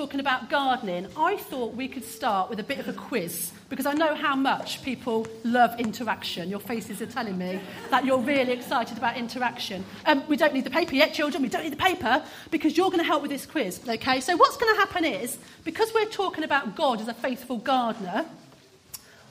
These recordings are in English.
talking about gardening, I thought we could start with a bit of a quiz because I know how much people love interaction. Your faces are telling me that you're really excited about interaction. Um, we don't need the paper yet, children. We don't need the paper because you're going to help with this quiz, okay? So, what's going to happen is because we're talking about God as a faithful gardener,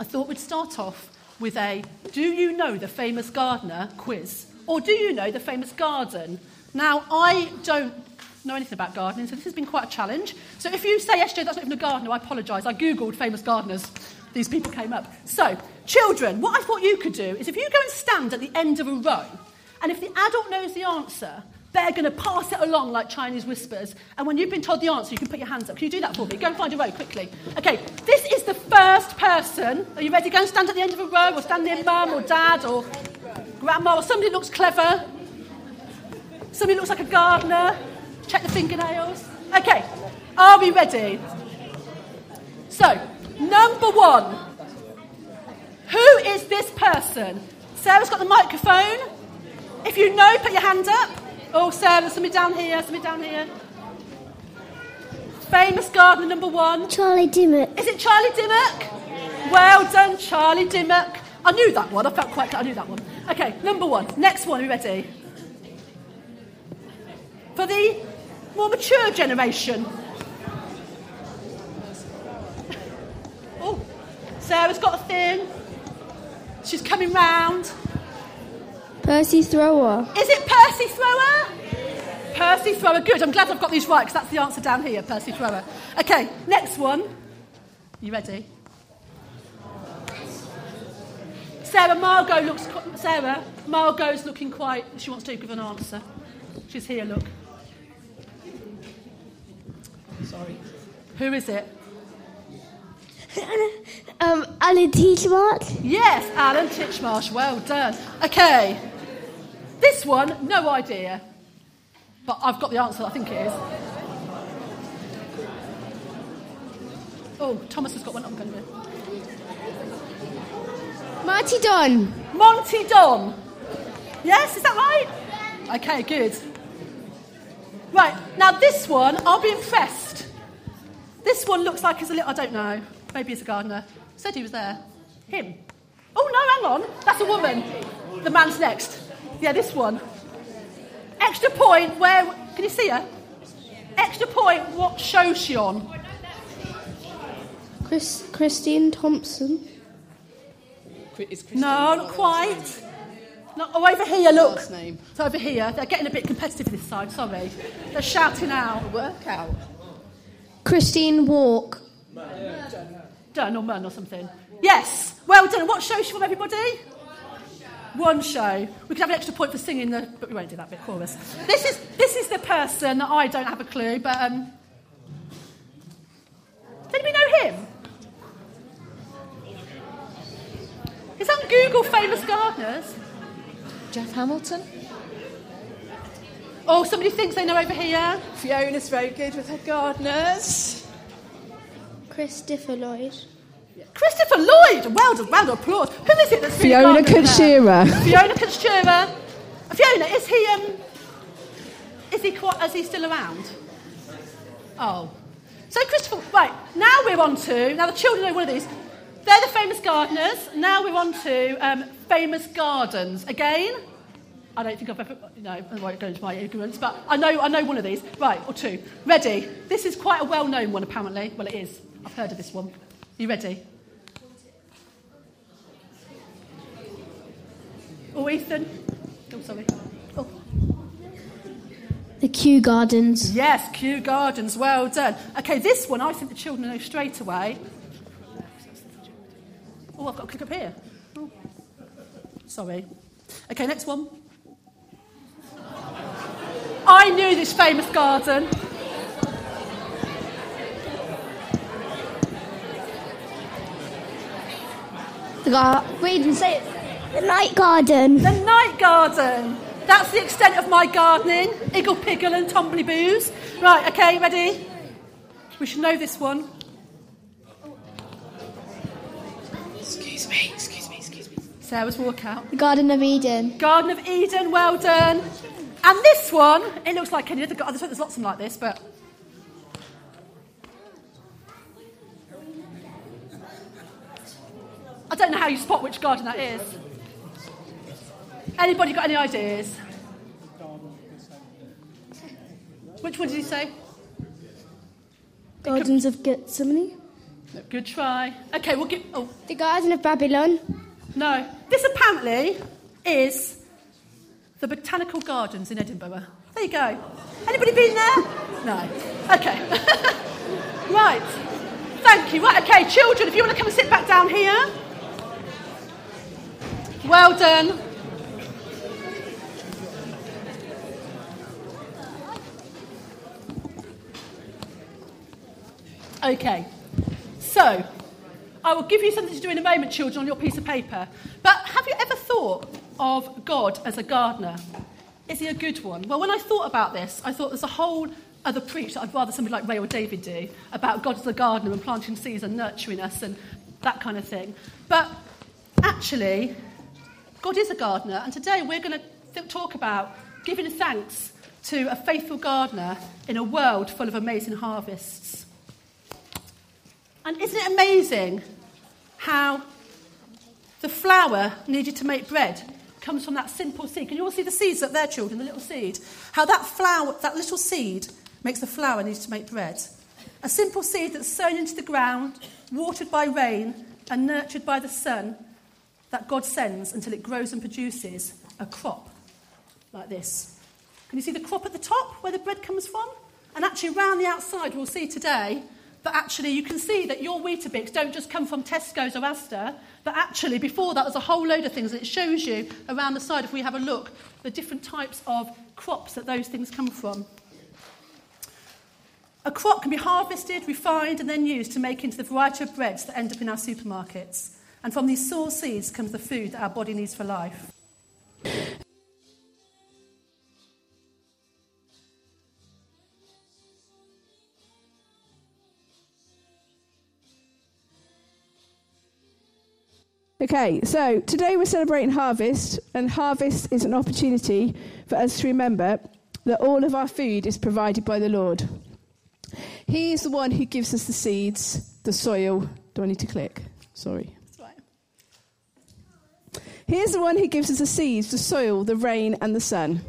I thought we'd start off with a Do you know the famous gardener quiz? Or do you know the famous garden? Now, I don't know anything about gardening, so this has been quite a challenge. So if you say, SJ, that's not even a gardener, I apologise. I Googled famous gardeners. These people came up. So, children, what I thought you could do is if you go and stand at the end of a row, and if the adult knows the answer, they're going to pass it along like Chinese whispers. And when you've been told the answer, you can put your hands up. Can you do that for me? Go and find a row quickly. Okay, this is the first person. Are you ready? Go and stand at the end of a row, or stand near mum or dad or grandma, or somebody looks clever. Somebody looks like a gardener. Check the fingernails. Okay, are we ready? So, number one. Who is this person? Sarah's got the microphone. If you know, put your hand up. Oh, Sarah, somebody down here, somebody down here. Famous gardener number one. Charlie Dimmock. Is it Charlie Dimmock? Well done, Charlie Dimmock. I knew that one. I felt quite. I knew that one. Okay, number one. Next one. Are you ready? For the more mature generation. Oh, Sarah's got a thing. She's coming round. Percy Thrower. Is it Percy Thrower? Percy Thrower. Good. I'm glad I've got these right because that's the answer down here. Percy Thrower. Okay, next one. You ready? Sarah Margot looks. Sarah Margot's looking quite. She wants to give an answer. She's here. Look. Sorry. Who is it? Um, Alan Teachmark. Yes, Alan Titchmarsh. Well done. Okay. This one, no idea. But I've got the answer, I think it is. Oh, Thomas has got one. I'm going to do. Marty Don. Monty Don. Yes, is that right? Okay, good. Right, now this one, I'll be impressed. This one looks like he's a little, I don't know, maybe he's a gardener. Said he was there. Him. Oh, no, hang on. That's a woman. The man's next. Yeah, this one. Extra point where, can you see her? Extra point, what show's she on? Chris, Christine Thompson. No, not quite. No, oh, over here, look. Last name. It's over here. They're getting a bit competitive this side, sorry. They're shouting out. Workout. Christine Walk. Done or Munn or something. Yes, well done. What show is she from, everybody? One show. We could have an extra point for singing the, but we won't do that bit chorus. This is this is the person that I don't have a clue, but um. Does anybody know him? Is that Google famous gardeners? Geoff Hamilton. Oh, somebody thinks they know over here. Fiona's very good with her gardeners. Christopher Lloyd. Christopher Lloyd. Well done, round of applause. Who is it that's been a Fiona gardener there? Fiona Conchera. Fiona, is he um is he quite is he still around? Oh. So Christopher right, now we're on to now the children know one of these. They're the famous gardeners. Now we're on to um, famous gardens. Again, I don't think I've ever you know, I won't go into my ignorance, but I know I know one of these. Right, or two. Ready? This is quite a well known one apparently. Well it is. I've heard of this one. You ready? Oh, Ethan. Oh, sorry. Oh. The Kew Gardens. Yes, Kew Gardens. Well done. Okay, this one I think the children know straight away. Oh, I've got to click up here. Oh. Sorry. Okay, next one. I knew this famous garden. The gar- Read and say it. The Night Garden. The night garden. That's the extent of my gardening. Iggle piggle and Tombliboos. Right, okay, ready? We should know this one. Excuse me, excuse me, excuse me. Sarah's walkout. The Garden of Eden. Garden of Eden, well done. And this one, it looks like any other. There's lots of them like this, but. I don't know how you spot which garden that is. Anybody got any ideas? Which one did you say? Gardens of Gethsemane. Good try. Okay, we'll get. Oh. The Garden of Babylon. No. This apparently is the Botanical Gardens in Edinburgh. There you go. Anybody been there? No. Okay. right. Thank you. Right, okay, children, if you want to come and sit back down here. Well done. Okay. So, I will give you something to do in a moment, children, on your piece of paper. But have you ever thought of God as a gardener? Is he a good one? Well, when I thought about this, I thought there's a whole other preach that I'd rather somebody like Ray or David do about God as a gardener and planting seeds and nurturing us and that kind of thing. But actually, God is a gardener, and today we're going to talk about giving thanks to a faithful gardener in a world full of amazing harvests. And isn't it amazing how the flour needed to make bread comes from that simple seed? Can you all see the seeds up there, children, the little seed? How that flower, that little seed, makes the flour needs to make bread. A simple seed that's sown into the ground, watered by rain, and nurtured by the sun that God sends until it grows and produces a crop like this. Can you see the crop at the top where the bread comes from? And actually, around the outside, we'll see today that actually you can see that your Weetabix don't just come from Tesco's or Asda, but actually before that there's a whole load of things that it shows you around the side if we have a look, the different types of crops that those things come from. A crop can be harvested, refined, and then used to make into the variety of breads that end up in our supermarkets. And from these soil seeds comes the food that our body needs for life. Okay, so today we're celebrating harvest, and harvest is an opportunity for us to remember that all of our food is provided by the Lord. He is the one who gives us the seeds, the soil. Do I need to click? Sorry. That's. He is the one who gives us the seeds, the soil, the rain, and the sun.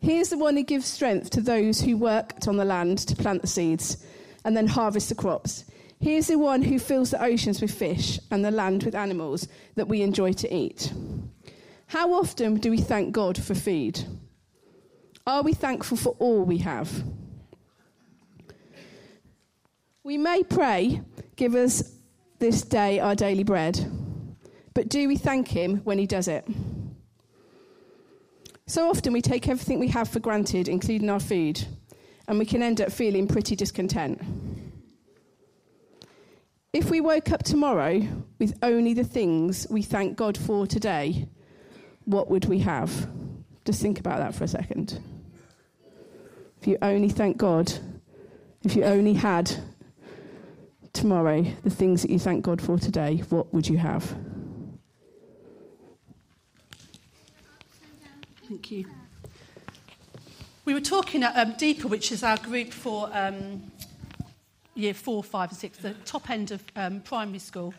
He is the one who gives strength to those who worked on the land to plant the seeds and then harvest the crops. He is the one who fills the oceans with fish and the land with animals that we enjoy to eat. How often do we thank God for food? Are we thankful for all we have? We may pray, give us this day our daily bread, but do we thank Him when He does it? So often we take everything we have for granted, including our food, and we can end up feeling pretty discontent. If we woke up tomorrow with only the things we thank God for today, what would we have? Just think about that for a second. If you only thank God, if you only had tomorrow the things that you thank God for today, what would you have? Thank you. We were talking at um, Deeper, which is our group for um, year four, five, and six, the top end of um, primary school,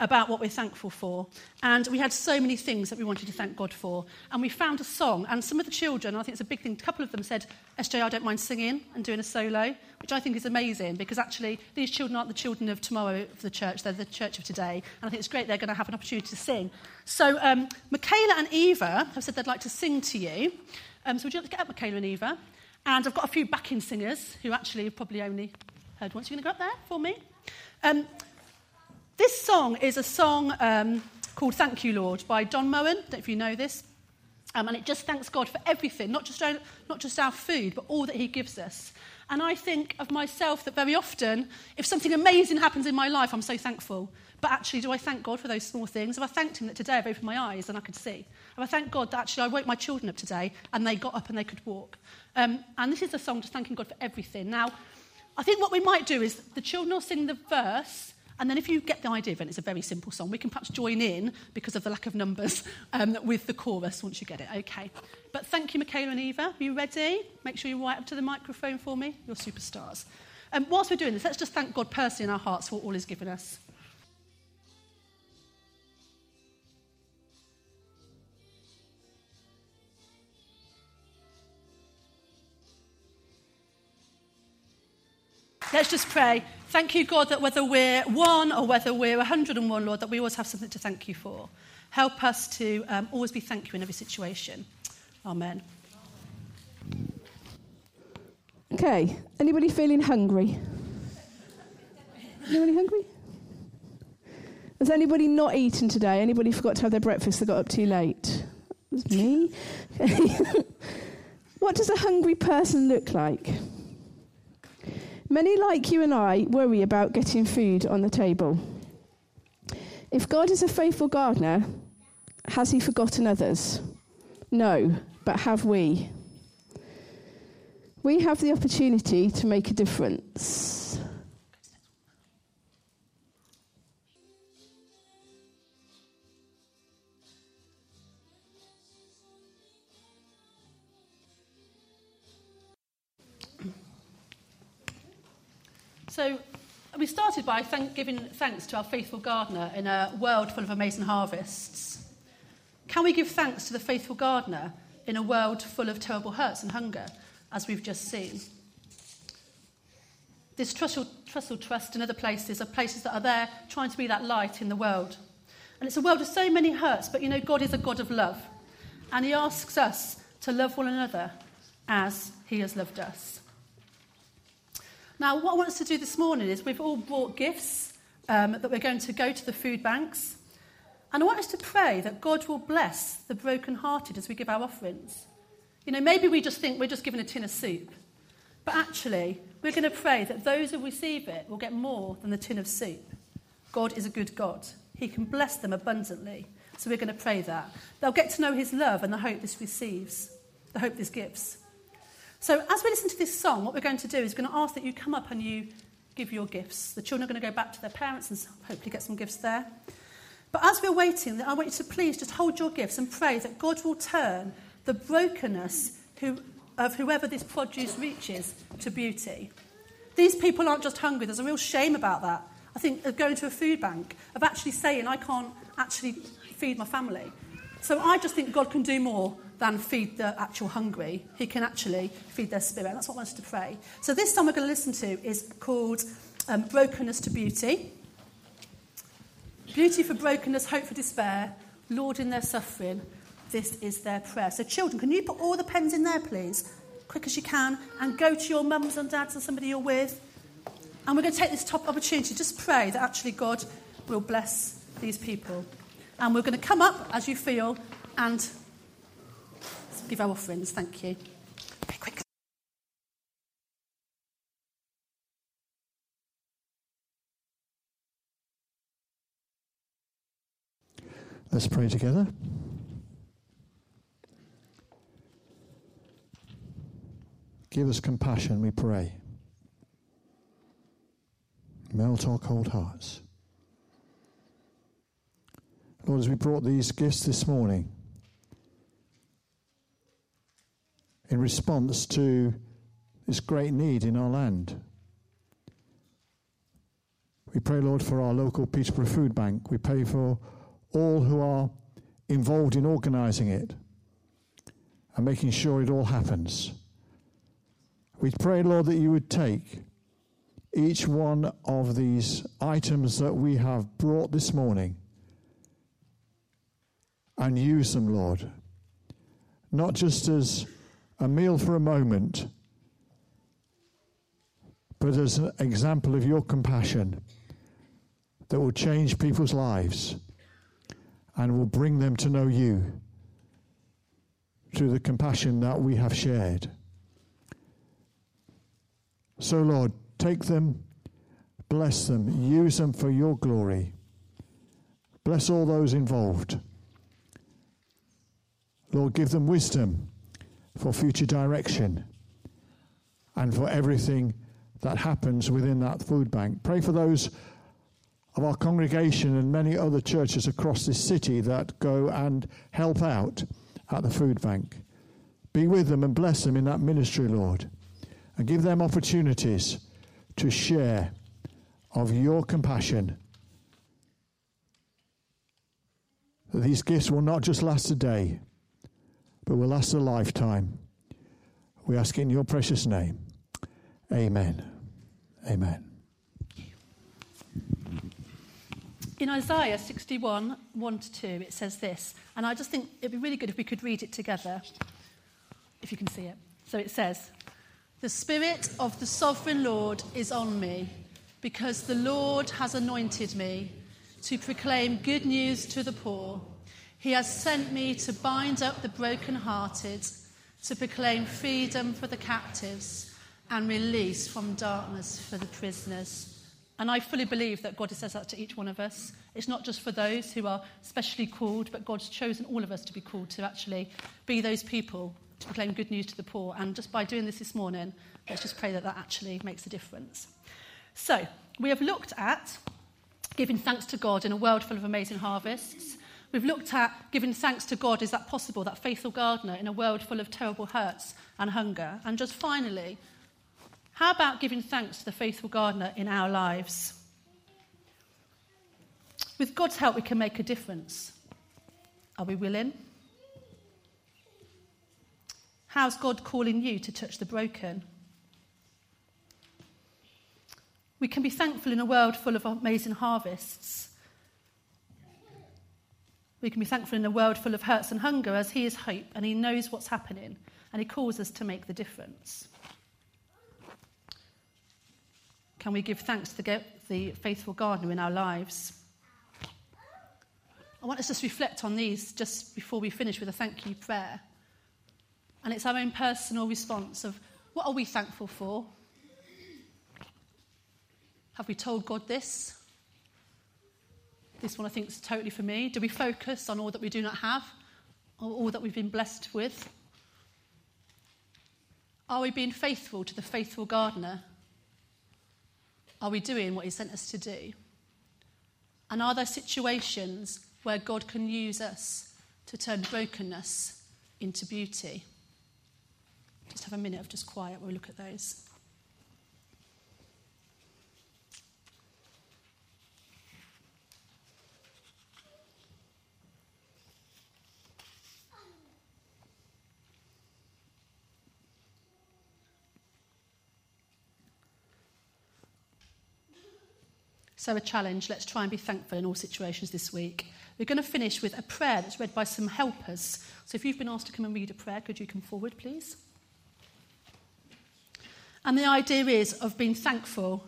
about what we're thankful for. And we had so many things that we wanted to thank God for. And we found a song, and some of the children, I think it's a big thing, a couple of them said, SJ, I don't mind singing and doing a solo, which I think is amazing because actually these children aren't the children of tomorrow of the church, they're the church of today. And I think it's great they're going to have an opportunity to sing. So um, Michaela and Eva have said they'd like to sing to you. Um, so would you like to get up, Michaela and Eva? And I've got a few backing singers who actually probably only heard once. You're going to up there for me? Um, this song is a song um, called Thank You, Lord by Don Moen. I don't know if you know this. Um, and it just thanks God for everything, not just, our, not just our food, but all that He gives us. And I think of myself that very often, if something amazing happens in my life, I'm so thankful. But actually, do I thank God for those small things? Have I thanked Him that today I've opened my eyes and I could see? Have I thanked God that actually I woke my children up today and they got up and they could walk? Um, and this is a song just thanking God for everything. Now, I think what we might do is the children will sing the verse, and then if you get the idea of it, it's a very simple song. We can perhaps join in because of the lack of numbers um, with the chorus once you get it. Okay. But thank you, Michaela and Eva. Are you ready? Make sure you're right up to the microphone for me. You're superstars. Um, whilst we're doing this, let's just thank God personally in our hearts for all He's given us. Let's just pray. Thank you, God, that whether we're one or whether we're 101, Lord, that we always have something to thank you for. Help us to um, always be thank you in every situation. Amen. Okay, anybody feeling hungry? Anybody hungry? Has anybody not eaten today? Anybody forgot to have their breakfast? They got up too late. It was me. Okay. what does a hungry person look like? Many, like you and I, worry about getting food on the table. If God is a faithful gardener, has he forgotten others? No, but have we? We have the opportunity to make a difference. Started by thank, giving thanks to our faithful gardener in a world full of amazing harvests. Can we give thanks to the faithful gardener in a world full of terrible hurts and hunger, as we've just seen? This Trussell, Trussell Trust and other places are places that are there trying to be that light in the world. And it's a world of so many hurts, but you know, God is a God of love. And He asks us to love one another as He has loved us. Now, what I want us to do this morning is we've all brought gifts um, that we're going to go to the food banks. And I want us to pray that God will bless the brokenhearted as we give our offerings. You know, maybe we just think we're just giving a tin of soup. But actually, we're going to pray that those who receive it will get more than the tin of soup. God is a good God. He can bless them abundantly. So we're going to pray that. They'll get to know his love and the hope this receives, the hope this gives. So, as we listen to this song, what we're going to do is we're going to ask that you come up and you give your gifts. The children are going to go back to their parents and hopefully get some gifts there. But as we're waiting, I want you to please just hold your gifts and pray that God will turn the brokenness who, of whoever this produce reaches to beauty. These people aren't just hungry, there's a real shame about that. I think of going to a food bank, of actually saying, I can't actually feed my family. So I just think God can do more than feed the actual hungry. He can actually feed their spirit. That's what I want us to pray. So this song we're going to listen to is called um, Brokenness to Beauty. Beauty for brokenness, hope for despair, Lord in their suffering. This is their prayer. So, children, can you put all the pens in there, please? Quick as you can, and go to your mums and dads and somebody you're with. And we're going to take this top opportunity, just pray that actually God will bless these people. And we're going to come up as you feel and give our offerings. Thank you. Okay, quick. Let's pray together. Give us compassion, we pray. Melt our cold hearts. Lord, as we brought these gifts this morning, response to this great need in our land. We pray, Lord, for our local Peterborough Food Bank. We pray for all who are involved in organising it and making sure it all happens. We pray, Lord, that you would take each one of these items that we have brought this morning and use them, Lord, not just as a meal for a moment, but as an example of your compassion that will change people's lives and will bring them to know you through the compassion that we have shared. So, Lord, take them, bless them, use them for your glory. Bless all those involved. Lord, give them wisdom for future direction and for everything that happens within that food bank. Pray for those of our congregation and many other churches across this city that go and help out at the food bank. Be with them and bless them in that ministry, Lord, and give them opportunities to share of your compassion. That these gifts will not just last a day, but will last a lifetime. We ask in your precious name. Amen. Amen. In Isaiah 61, 1 to 2, it says this, and I just think it'd be really good if we could read it together, if you can see it. So it says, The Spirit of the Sovereign Lord is on me, because the Lord has anointed me to proclaim good news to the poor. He has sent me to bind up the brokenhearted, to proclaim freedom for the captives, and release from darkness for the prisoners and I fully believe that God says that to each one of us. It's not just for those who are specially called, but God's chosen all of us to be called to actually be those people to proclaim good news to the poor. And just by doing this this morning, let's just pray that that actually makes a difference. So, we have looked at giving thanks to God in a world full of amazing harvests. We've looked at giving thanks to God, is that possible, that faithful gardener in a world full of terrible hurts and hunger? And just finally, how about giving thanks to the faithful gardener in our lives? With God's help, we can make a difference. Are we willing? How's God calling you to touch the broken? We can be thankful in a world full of amazing harvests. We can be thankful in a world full of hurts and hunger as He is hope and He knows what's happening and He calls us to make the difference. Can we give thanks to the faithful gardener in our lives? I want us to reflect on these just before we finish with a thank you prayer. And it's our own personal response of what are we thankful for? Have we told God this? This one I think is totally for me. Do we focus on all that we do not have or all that we've been blessed with? Are we being faithful to the faithful gardener are we doing what He sent us to do? And are there situations where God can use us to turn brokenness into beauty? Just have a minute of just quiet while we look at those. So, a challenge. Let's try and be thankful in all situations this week. We're going to finish with a prayer that's read by some helpers. So, if you've been asked to come and read a prayer, could you come forward, please? And the idea is of being thankful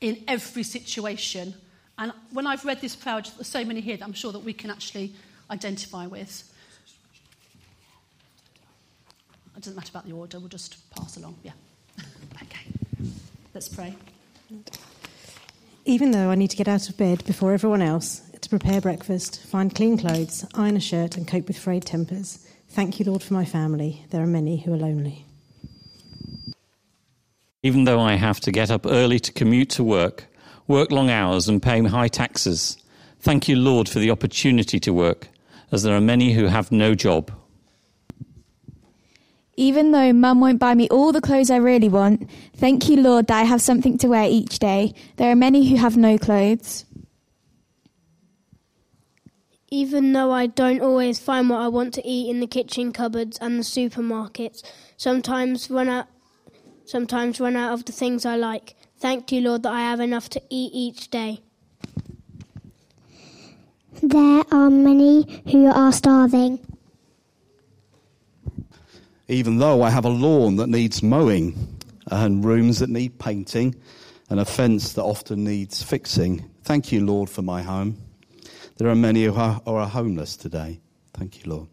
in every situation. And when I've read this prayer, there's so many here that I'm sure that we can actually identify with. It doesn't matter about the order, we'll just pass along. Yeah. okay. Let's pray. Even though I need to get out of bed before everyone else to prepare breakfast, find clean clothes, iron a shirt, and cope with frayed tempers, thank you, Lord, for my family. There are many who are lonely. Even though I have to get up early to commute to work, work long hours, and pay high taxes, thank you, Lord, for the opportunity to work, as there are many who have no job. Even though mum won't buy me all the clothes I really want, thank you, Lord, that I have something to wear each day. There are many who have no clothes. Even though I don't always find what I want to eat in the kitchen cupboards and the supermarkets, sometimes run out sometimes run out of the things I like. Thank you, Lord, that I have enough to eat each day. There are many who are starving even though I have a lawn that needs mowing and rooms that need painting and a fence that often needs fixing. Thank you, Lord, for my home. There are many who are, are homeless today. Thank you, Lord.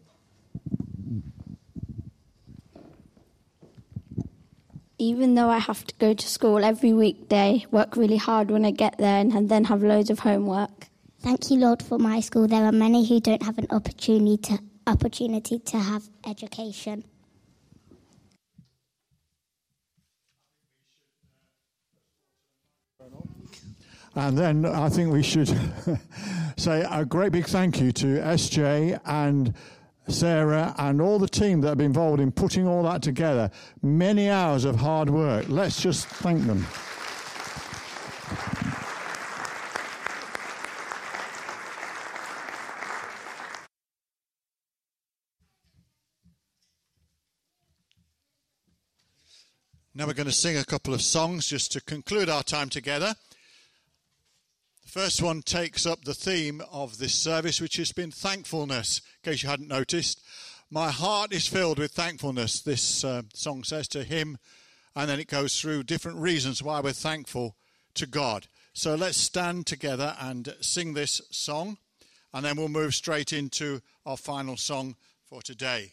Even though I have to go to school every weekday, work really hard when I get there, and then have loads of homework. Thank you, Lord, for my school. There are many who don't have an opportunity to, opportunity to have education. And then I think we should say a great big thank you to SJ and Sarah and all the team that have been involved in putting all that together. Many hours of hard work. Let's just thank them. Now we're going to sing a couple of songs just to conclude our time together. First one takes up the theme of this service, which has been thankfulness, in case you hadn't noticed. My heart is filled with thankfulness, this uh, song says to him, and then it goes through different reasons why we're thankful to God. So let's stand together and sing this song, and then we'll move straight into our final song for today.